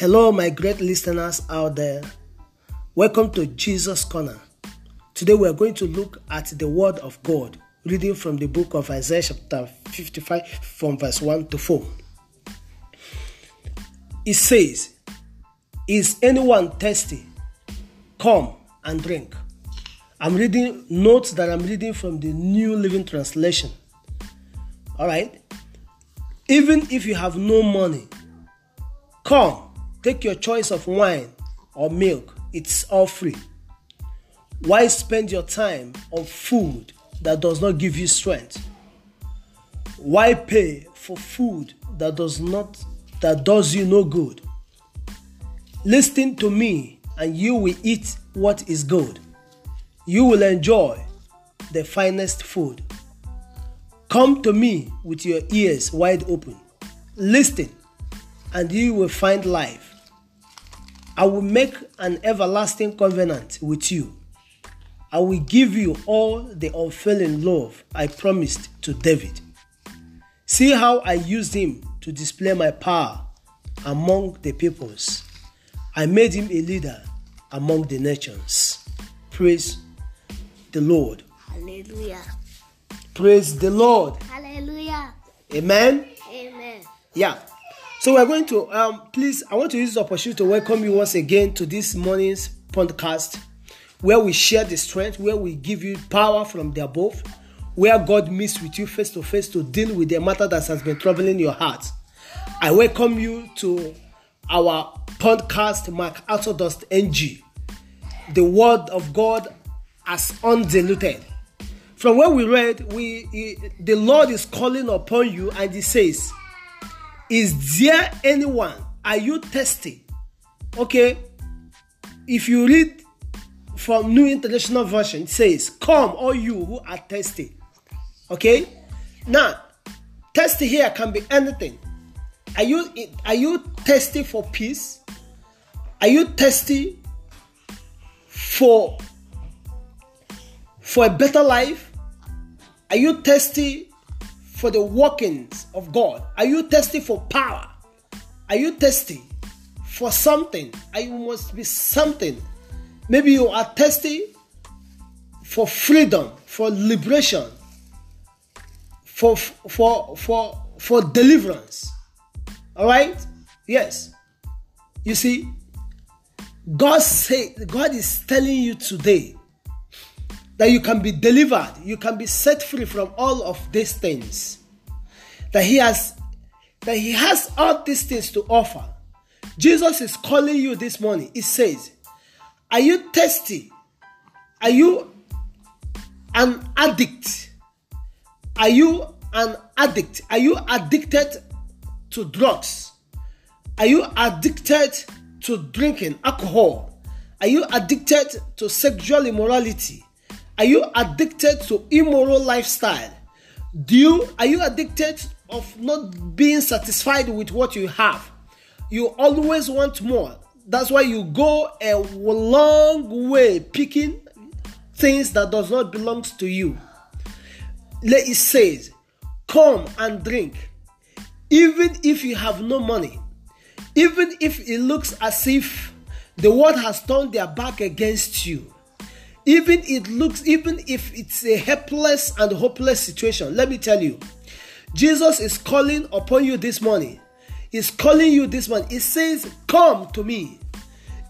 Hello, my great listeners out there. Welcome to Jesus Corner. Today we are going to look at the Word of God, reading from the book of Isaiah, chapter 55, from verse 1 to 4. It says, Is anyone thirsty? Come and drink. I'm reading notes that I'm reading from the New Living Translation. All right. Even if you have no money, come Take your choice of wine or milk, it's all free. Why spend your time on food that does not give you strength? Why pay for food that does not that does you no good? Listen to me and you will eat what is good. You will enjoy the finest food. Come to me with your ears wide open. Listen and you will find life. I will make an everlasting covenant with you. I will give you all the unfailing love I promised to David. See how I used him to display my power among the peoples. I made him a leader among the nations. Praise the Lord. Hallelujah. Praise the Lord. Hallelujah. Amen. Amen. Yeah. So we're going to um, please. I want to use this opportunity to welcome you once again to this morning's podcast, where we share the strength, where we give you power from the above, where God meets with you face to face to deal with the matter that has been troubling your heart. I welcome you to our podcast, Mark Autodust NG, the Word of God as undiluted. From where we read, we the Lord is calling upon you, and He says is there anyone? Are you thirsty? Okay. If you read from New International Version, it says, Come, all you who are thirsty. Okay? Now, thirsty here can be anything. Are you are you thirsty for peace? Are you thirsty for for a better life? Are you thirsty for the workings of God? Are you thirsty for power? Are you thirsty for something? You must be something? Maybe you are thirsty for freedom, for liberation, for for for for deliverance. All right? Yes. You see, God say God is telling you today that you can be delivered, you can be set free from all of these things. That He has that He has all these things to offer. Jesus is calling you this morning. He says, Are you thirsty? Are you an addict? Are you an addict? Are you addicted to drugs? Are you addicted to drinking alcohol? Are you addicted to sexual immorality? Are you addicted to immoral lifestyle? Do you are you addicted of not being satisfied with what you have? You always want more. That's why you go a long way picking things that does not belong to you. Let it says, "Come and drink." Even if you have no money, even if it looks as if the world has turned their back against you, even it looks even if it's a helpless and hopeless situation let me tell you jesus is calling upon you this morning. He's calling you this morning. He says come to me.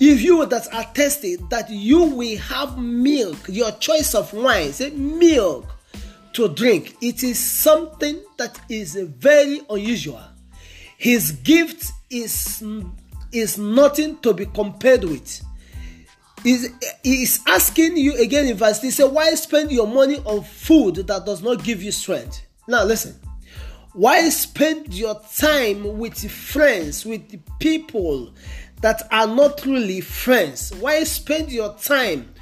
If you that are thirsty that you will have milk your choice of wine. Say milk to drink. It is something that is very unusual. His gift is is nothing to be compared with. Is is asking you again in verse He said, Why spend your money on food that does not give you strength? Now listen. Why spend your time with friends, with people that are not really friends? Why spend your time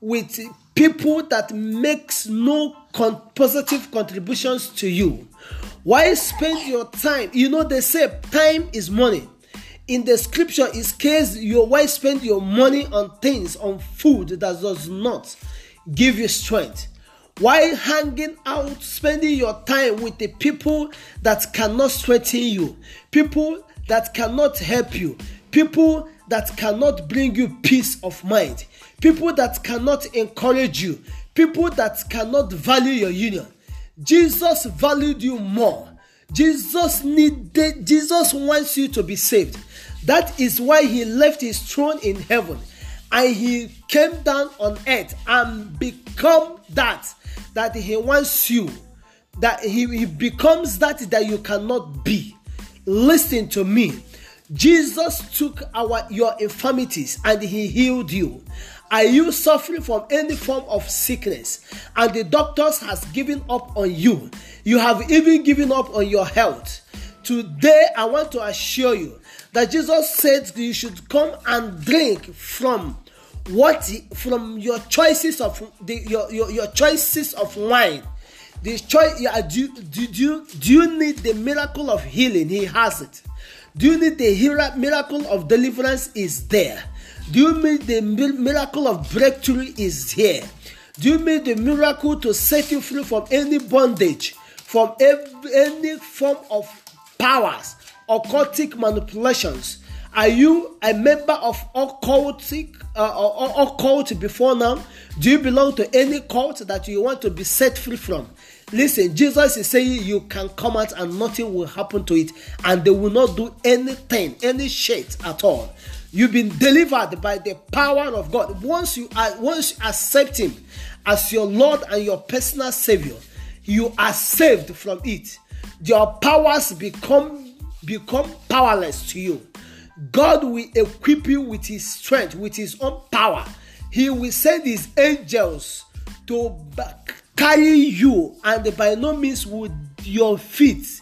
with people that makes no con- positive contributions to you? Why spend your time? You know they say time is money in the scripture it says your wife spend your money on things on food that does not give you strength why hanging out spending your time with the people that cannot strengthen you people that cannot help you people that cannot bring you peace of mind, people that cannot encourage you, people that cannot value your union. Jesus valued you more. Jesus needed, Jesus wants you to be saved. That is why he left his throne in heaven and he came down on earth and become that that he wants you that he, he becomes that that you cannot be. Listen to me. Jesus took our your infirmities and he healed you. Are you suffering from any form of sickness? And the doctors has given up on you. You have even given up on your health. Today i want to assure you that jesus said you should come and drink from what from your choices of the your your, your choices of wine the choice yeah, do, do, do, do you need the miracle of healing? He has it. Do you need the miracle of deliverance is there? Do you need the miracle of breakthrough is here? Do you need the miracle to set you free from any bondage from every, any form of powers occultic manipulations are you a member of occultic uh, or, cult before now? Do you belong to any cult that you want to be set free from? Listen, Jesus is saying you can come out and nothing will happen to it, and they will not do anything, any shit at all. You've been delivered by the power of God. Once you are, once you accept Him as your Lord and your personal Savior, you are saved from it. Your powers become become powerless to you. God will equip you with His strength, with His own power. He will send His angels to carry you, and by no means would your feet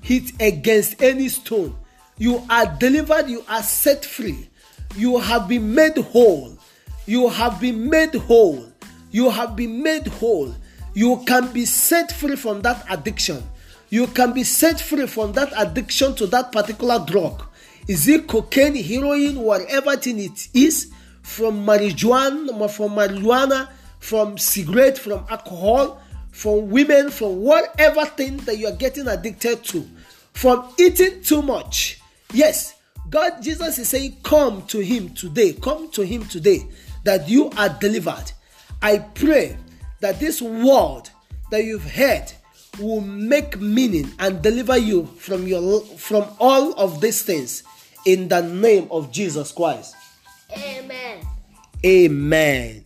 hit against any stone. You are delivered, you are set free, you have been made whole. You have been made whole. You have been made whole. You can be set free from that addiction. You can be set free from that addiction to that particular drug. Is it cocaine, heroin, whatever thing it is, from marijuana, from marijuana, from cigarette, from alcohol, from women, from whatever thing that you are getting addicted to, from eating too much. Yes, God, Jesus is saying, Come to Him today, come to Him today, that you are delivered. I pray that this word that you've heard will make meaning and deliver you from your from all of these things in the name of Jesus Christ. Amen. Amen.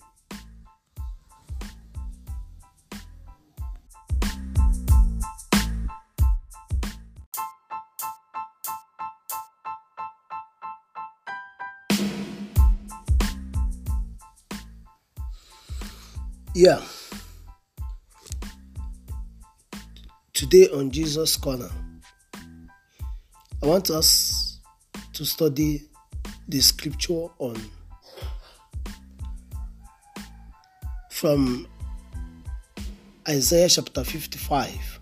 Yeah. Today on Jesus Corner, I want us to study the scripture on from Isaiah chapter 55.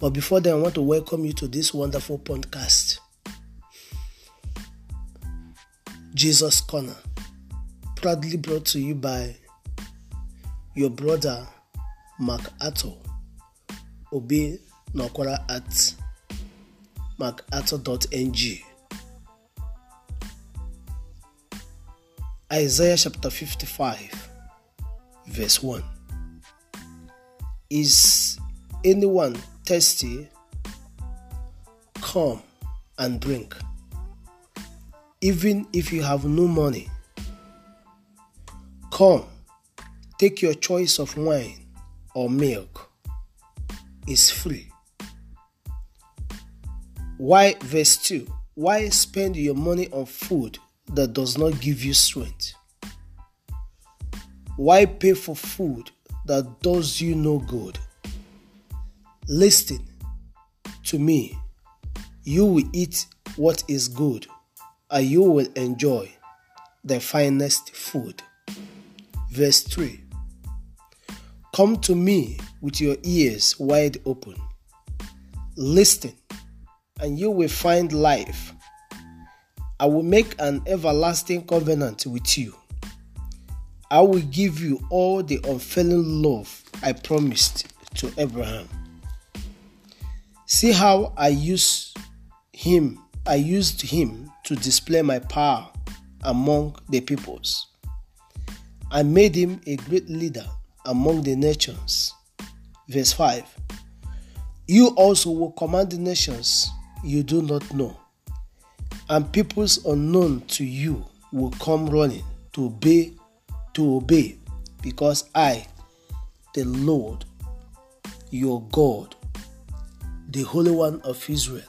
But before then, I want to welcome you to this wonderful podcast, Jesus Corner, proudly brought to you by your brother Mark Atto, Obi Nokwara at macarthur.ng. Isaiah chapter 55, verse 1. Is anyone thirsty? Come and drink. Even if you have no money, come, take your choice of wine or milk. It's free. Why, verse 2 Why spend your money on food that does not give you strength? Why pay for food that does you no good? Listen to me. You will eat what is good, and you will enjoy the finest food. Verse 3 Come to me with your ears wide open. Listen and you will find life. I will make an everlasting covenant with you. I will give you all the unfailing love I promised to Abraham. See how I use him I used him to display my power among the peoples. I made him a great leader among the nations. Verse 5 You also will command the nations you do not know, and peoples unknown to you will come running to obey to obey because I the Lord your God the Holy One of Israel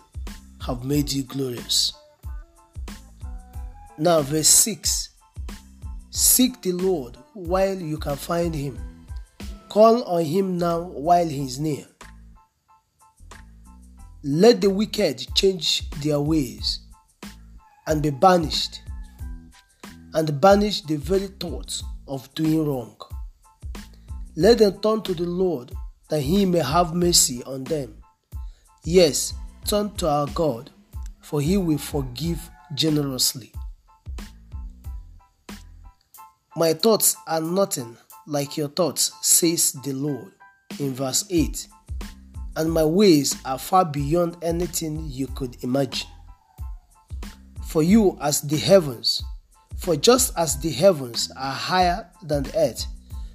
have made you glorious. Now, verse 6 Seek the Lord while you can find him, call on him now while he is near. Let the wicked change their ways and be banished, and banish the very thoughts of doing wrong. Let them turn to the Lord that he may have mercy on them. Yes, turn to our God, for he will forgive generously. My thoughts are nothing like your thoughts, says the Lord, in verse 8, and my ways are far beyond anything you could imagine. For you, as the heavens, for just as the heavens are higher than the earth,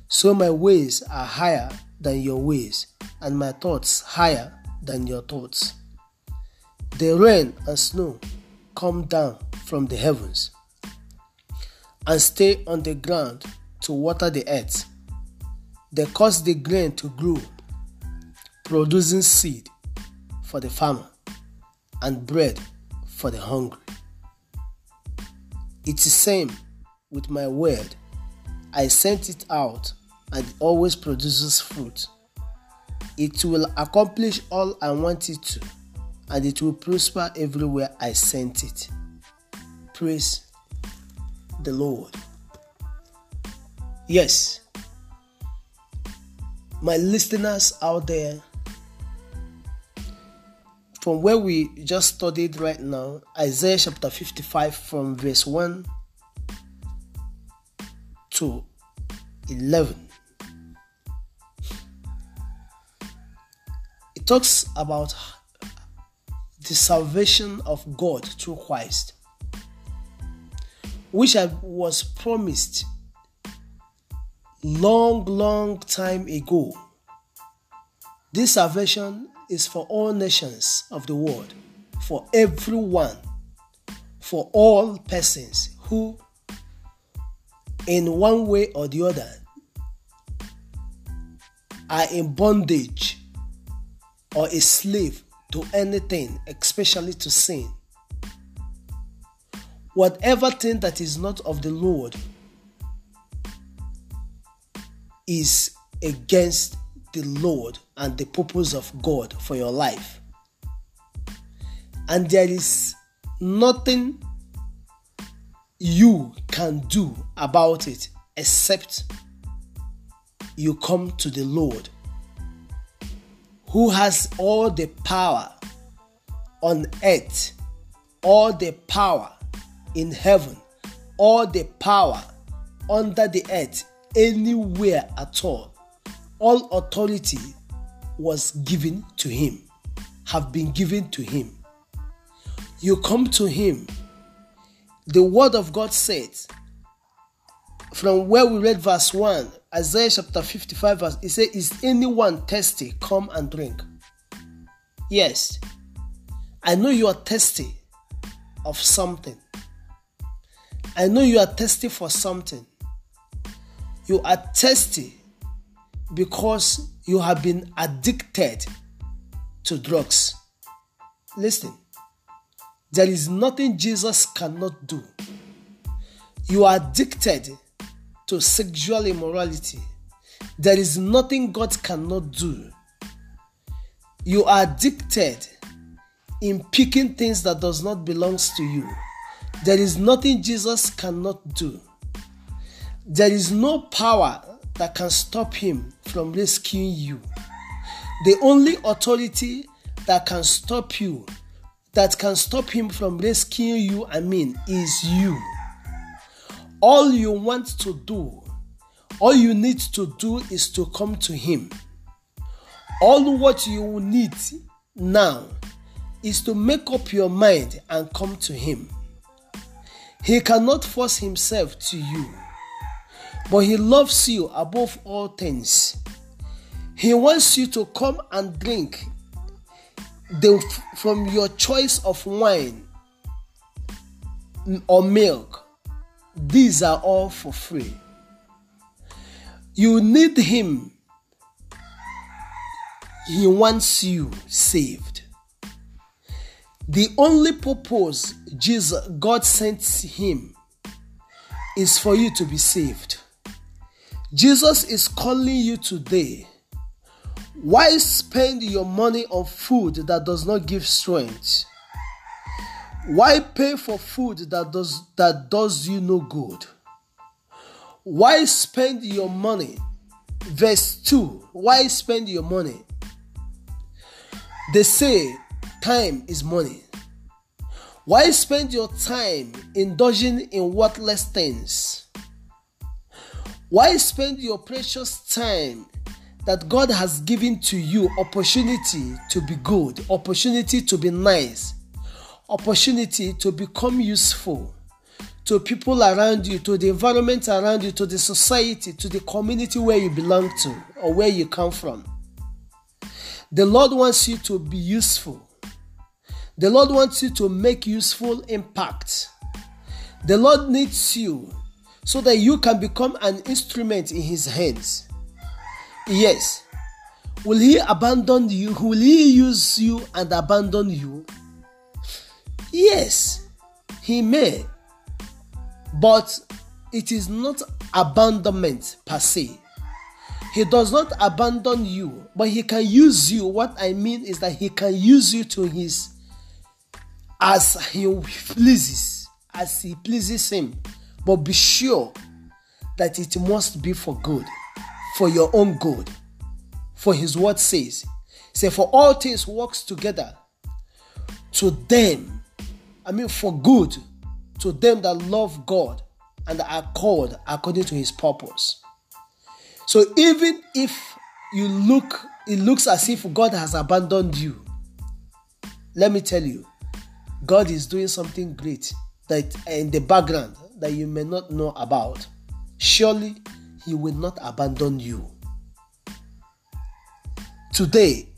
so my ways are higher than your ways, and my thoughts higher than your thoughts. The rain and snow come down from the heavens and stay on the ground to water the earth. They cause the grain to grow, producing seed for the farmer and bread for the hungry. It's the same with my word. I sent it out and it always produces fruit. It will accomplish all I want it to, and it will prosper everywhere I sent it. Praise the Lord. Yes, my listeners out there, from where we just studied right now, Isaiah chapter 55, from verse 1 to 11. It talks about the salvation of God through Christ, which was promised long, long time ago. This salvation is for all nations of the world, for everyone, for all persons who, in one way or the other, are in bondage or a slave to anything, especially to sin. Whatever thing that is not of the Lord is against the Lord and the purpose of God for your life. And there is nothing you can do about it except you come to the Lord who has all the power on earth, all the power in heaven, all the power under the earth, anywhere at all. All authority was given to him, have been given to him. You come to him. The word of God says, from where we read verse 1, Isaiah chapter 55, verse, it says, Is anyone thirsty? Come and drink. Yes, I know you are thirsty of something. I know you are thirsty for something. You are thirsty because you have been addicted to drugs. Listen, there is nothing Jesus cannot do. You are addicted to sexual immorality. There is nothing God cannot do. You are addicted in picking things that does not belongs to you. There is nothing Jesus cannot do. There is no power that can stop him from rescuing you. The only authority that can stop you, that can stop him from rescuing you, I mean, is you. All you want to do, all you need to do is to come to Him. All what you need now is to make up your mind and come to Him. He cannot force Himself to you, but He loves you above all things. He wants you to come and drink the, from your choice of wine or milk. These are all for free. You need Him. He wants you saved. The only purpose Jesus God sent him is for you to be saved. Jesus is calling you today. Why spend your money on food that does not give strength? Why pay for food that does that does you no good? Why spend your money? Verse 2. Why spend your money? They say time is money. Why spend your time indulging in worthless things? Why spend your precious time that God has given to you opportunity to be good, opportunity to be nice, opportunity to become useful to people around you, to the environment around you, to the society, to the community where you belong to or where you come from? The Lord wants you to be useful. The Lord wants you to make useful impact. The Lord needs you so that you can become an instrument in His hands. Yes. Will He abandon you? Will He use you and abandon you? Yes, He may. But it is not abandonment per se. He does not abandon you, but he can use you. What I mean is that he can use you to his as he pleases, as he pleases him. But be sure that it must be for good, for your own good. For his word says, say, for all things works together to them, I mean for good, to them that love God and are called according to his purpose. So even if you look, it looks as if God has abandoned you. Let me tell you, God is doing something great that in the background that you may not know about. Surely He will not abandon you. Today,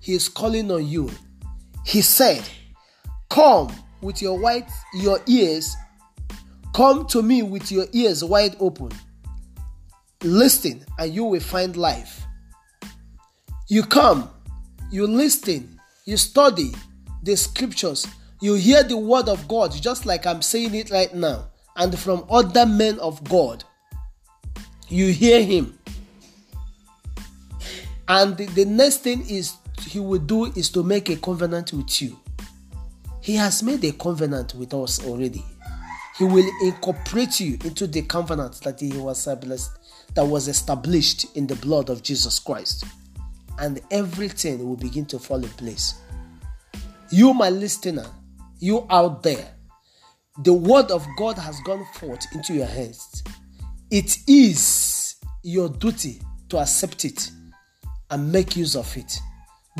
He is calling on you. He said, Come with your white your ears, come to me with your ears wide open listen and you will find life. You come, you listen, you study the scriptures, you hear the word of God, just like I'm saying it right now, and from other men of God. You hear him. And the, next thing is he will do is to make a covenant with you. He has made a covenant with us already. He will incorporate you into the covenant that he was that was established in the blood of Jesus Christ. And everything will begin to fall in place. You, my listener, you out there, the word of God has gone forth into your hands. It is your duty to accept it and make use of it.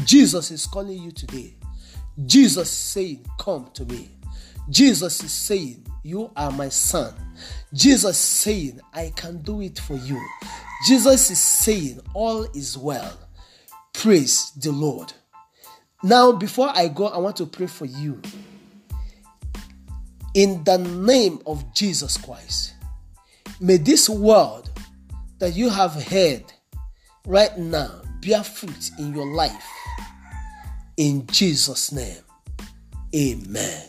Jesus is calling you today. Jesus is saying, Come to me. Jesus is saying, You are my son. Jesus is saying, I can do it for you. Jesus is saying, All is well. Praise the Lord. Now, before I go, I want to pray for you. In the name of Jesus Christ, may this word that you have heard right now bear fruit in your life. In Jesus' name, amen.